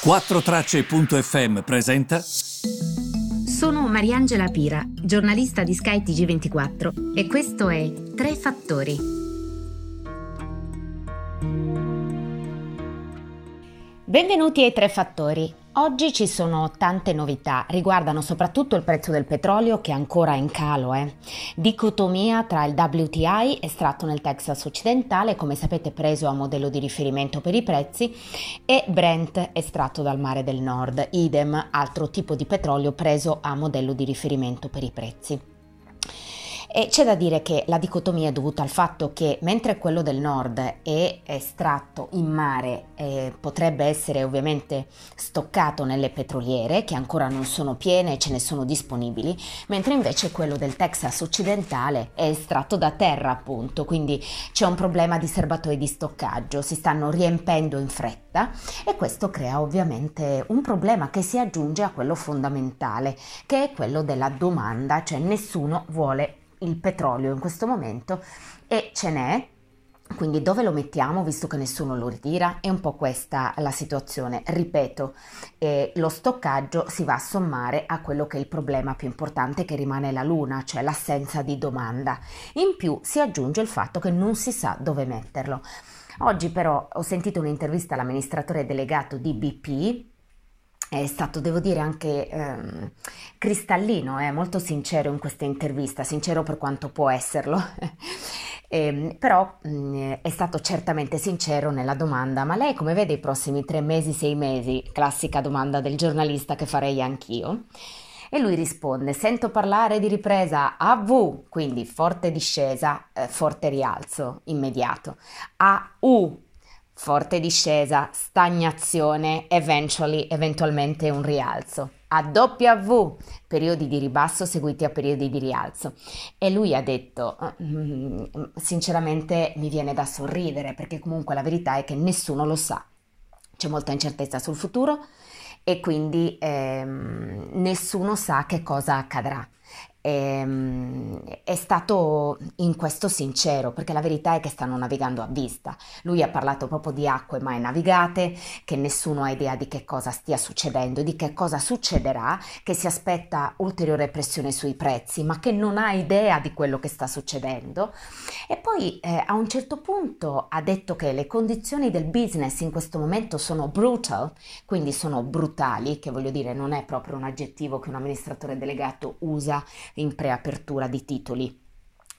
4Tracce.fm presenta. Sono Mariangela Pira, giornalista di Sky TG24 e questo è Tre Fattori. Benvenuti ai Tre Fattori. Oggi ci sono tante novità, riguardano soprattutto il prezzo del petrolio che è ancora in calo. Eh. Dicotomia tra il WTI estratto nel Texas occidentale, come sapete preso a modello di riferimento per i prezzi, e Brent estratto dal mare del nord, idem altro tipo di petrolio preso a modello di riferimento per i prezzi. E c'è da dire che la dicotomia è dovuta al fatto che mentre quello del nord è estratto in mare e potrebbe essere ovviamente stoccato nelle petroliere che ancora non sono piene e ce ne sono disponibili, mentre invece quello del Texas occidentale è estratto da terra appunto, quindi c'è un problema di serbatoi di stoccaggio, si stanno riempendo in fretta e questo crea ovviamente un problema che si aggiunge a quello fondamentale, che è quello della domanda, cioè nessuno vuole il petrolio in questo momento e ce n'è. Quindi dove lo mettiamo visto che nessuno lo ritira? È un po' questa la situazione. Ripeto, eh, lo stoccaggio si va a sommare a quello che è il problema più importante che rimane la Luna, cioè l'assenza di domanda. In più si aggiunge il fatto che non si sa dove metterlo. Oggi però ho sentito un'intervista all'amministratore delegato di BP è stato, devo dire, anche ehm, cristallino, eh, molto sincero in questa intervista, sincero per quanto può esserlo, eh, però mh, mm, è stato certamente sincero nella domanda, ma lei come vede i prossimi tre mesi, sei mesi? Classica domanda del giornalista che farei anch'io. E lui risponde, sento parlare di ripresa a V, quindi forte discesa, eh, forte rialzo immediato, a U, forte discesa, stagnazione, eventually, eventualmente un rialzo. A W, periodi di ribasso seguiti a periodi di rialzo. E lui ha detto, mm, sinceramente mi viene da sorridere perché comunque la verità è che nessuno lo sa. C'è molta incertezza sul futuro e quindi ehm, nessuno sa che cosa accadrà. Ehm, è stato in questo sincero perché la verità è che stanno navigando a vista. Lui ha parlato proprio di acque mai navigate, che nessuno ha idea di che cosa stia succedendo, di che cosa succederà, che si aspetta ulteriore pressione sui prezzi, ma che non ha idea di quello che sta succedendo. E poi eh, a un certo punto ha detto che le condizioni del business in questo momento sono brutal, quindi sono brutali, che voglio dire non è proprio un aggettivo che un amministratore delegato usa in preapertura di titoli.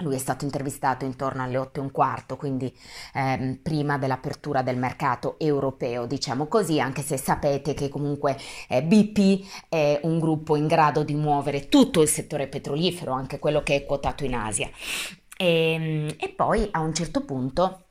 Lui è stato intervistato intorno alle 8 e un quarto, quindi ehm, prima dell'apertura del mercato europeo, diciamo così, anche se sapete che comunque eh, BP è un gruppo in grado di muovere tutto il settore petrolifero, anche quello che è quotato in Asia. E, ehm, e poi a un certo punto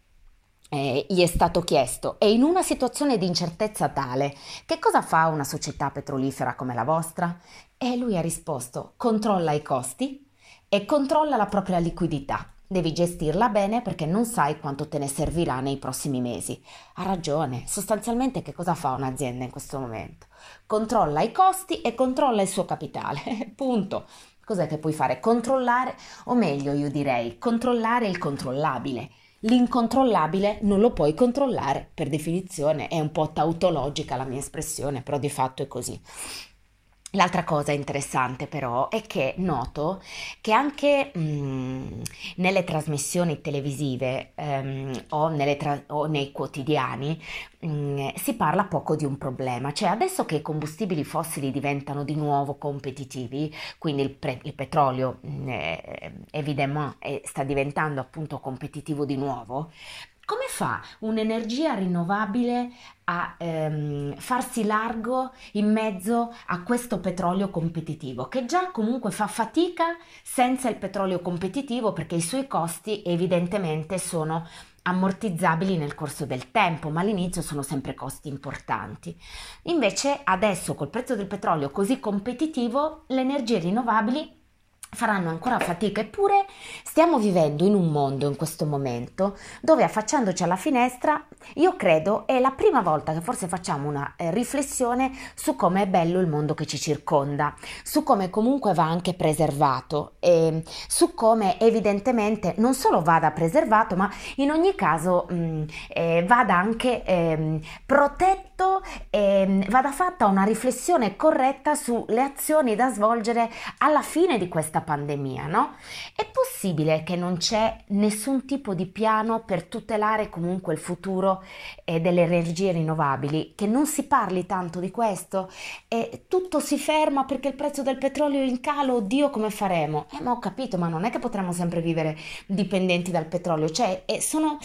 eh, gli è stato chiesto, e in una situazione di incertezza tale, che cosa fa una società petrolifera come la vostra? E lui ha risposto, controlla i costi e controlla la propria liquidità. Devi gestirla bene perché non sai quanto te ne servirà nei prossimi mesi. Ha ragione, sostanzialmente che cosa fa un'azienda in questo momento? Controlla i costi e controlla il suo capitale. Punto. Cos'è che puoi fare? Controllare, o meglio io direi, controllare il controllabile. L'incontrollabile non lo puoi controllare, per definizione è un po' tautologica la mia espressione, però di fatto è così. L'altra cosa interessante però è che noto che anche mh, mm, nelle trasmissioni televisive ehm, o, tra- o, nei quotidiani mh, mm, si parla poco di un problema, cioè adesso che i combustibili fossili diventano di nuovo competitivi, quindi il, pre- il petrolio mh, mm, evidentemente sta diventando appunto competitivo di nuovo, come fa un'energia rinnovabile a ehm, farsi largo in mezzo a questo petrolio competitivo, che già comunque fa fatica senza il petrolio competitivo perché i suoi costi evidentemente sono ammortizzabili nel corso del tempo, ma all'inizio sono sempre costi importanti. Invece adesso col prezzo del petrolio così competitivo, le energie rinnovabili faranno ancora fatica, eppure stiamo vivendo in un mondo in questo momento dove affacciandoci alla finestra, io credo è la prima volta che forse facciamo una eh, riflessione su come è bello il mondo che ci circonda, su come comunque va anche preservato e su come evidentemente non solo vada preservato, ma in ogni caso mh, eh, vada anche eh, protetto eh, vada fatta una riflessione corretta sulle azioni da svolgere alla fine di questa pandemia, no? È possibile che non c'è nessun tipo di piano per tutelare comunque il futuro eh, delle energie rinnovabili, che non si parli tanto di questo e tutto si ferma perché il prezzo del petrolio è in calo, oddio come faremo? Eh ma ho capito, ma non è che potremo sempre vivere dipendenti dal petrolio, cioè eh, sono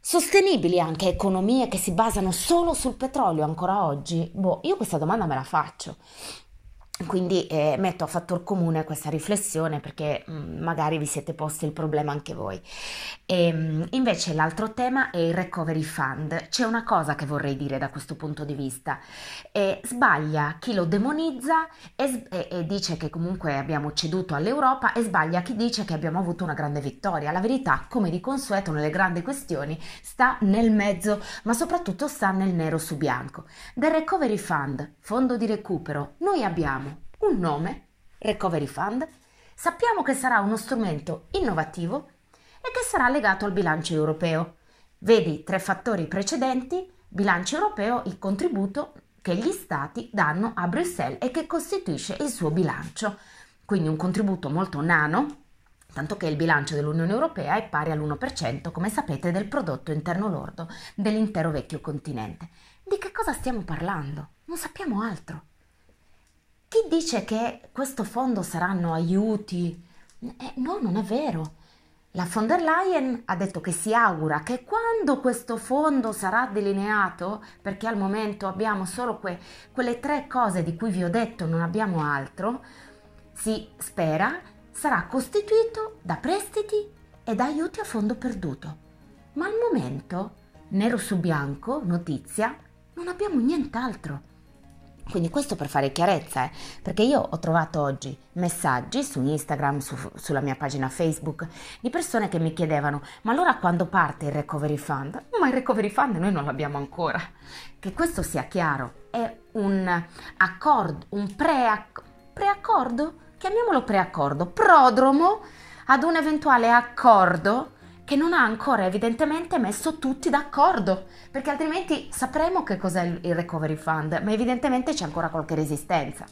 sostenibili anche economie che si basano solo sul petrolio ancora oggi? Boh, io questa domanda me la faccio. Quindi eh, metto a fattor comune questa riflessione perché mh, mm, magari vi siete posti il problema anche voi. E, ehm, mh, invece l'altro tema è il recovery fund. C'è una cosa che vorrei dire da questo punto di vista. Eh, sbaglia chi lo demonizza e, e, e, dice che comunque abbiamo ceduto all'Europa e sbaglia chi dice che abbiamo avuto una grande vittoria. La verità, come di consueto nelle grandi questioni, sta nel mezzo, ma soprattutto sta nel nero su bianco. Del recovery fund, fondo di recupero, noi abbiamo un nome, Recovery Fund, sappiamo che sarà uno strumento innovativo e che sarà legato al bilancio europeo. Vedi tre fattori precedenti, bilancio europeo, il contributo che gli stati danno a Bruxelles e che costituisce il suo bilancio. Quindi un contributo molto nano, tanto che il bilancio dell'Unione Europea è pari all'1%, come sapete, del prodotto interno lordo dell'intero vecchio continente. Di che cosa stiamo parlando? Non sappiamo altro. Chi dice che questo fondo saranno aiuti? Eh, no, non è vero. La von der Leyen ha detto che si augura che quando questo fondo sarà delineato, perché al momento abbiamo solo que- quelle tre cose di cui vi ho detto, non abbiamo altro, si spera sarà costituito da prestiti e da aiuti a fondo perduto. Ma al momento, nero su bianco, notizia, non abbiamo nient'altro. Quindi questo per fare chiarezza, eh? perché io ho trovato oggi messaggi su Instagram, su, sulla mia pagina Facebook, di persone che mi chiedevano, ma allora quando parte il Recovery Fund? Ma il Recovery Fund noi non l'abbiamo ancora. Che questo sia chiaro, è un accordo, un pre-accordo, pre-accordo? chiamiamolo preaccordo, prodromo ad un eventuale accordo che non ha ancora evidentemente messo tutti d'accordo, perché altrimenti sapremo che cos'è il Recovery Fund, ma evidentemente c'è ancora qualche resistenza.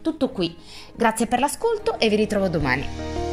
Tutto qui, grazie per l'ascolto e vi ritrovo domani.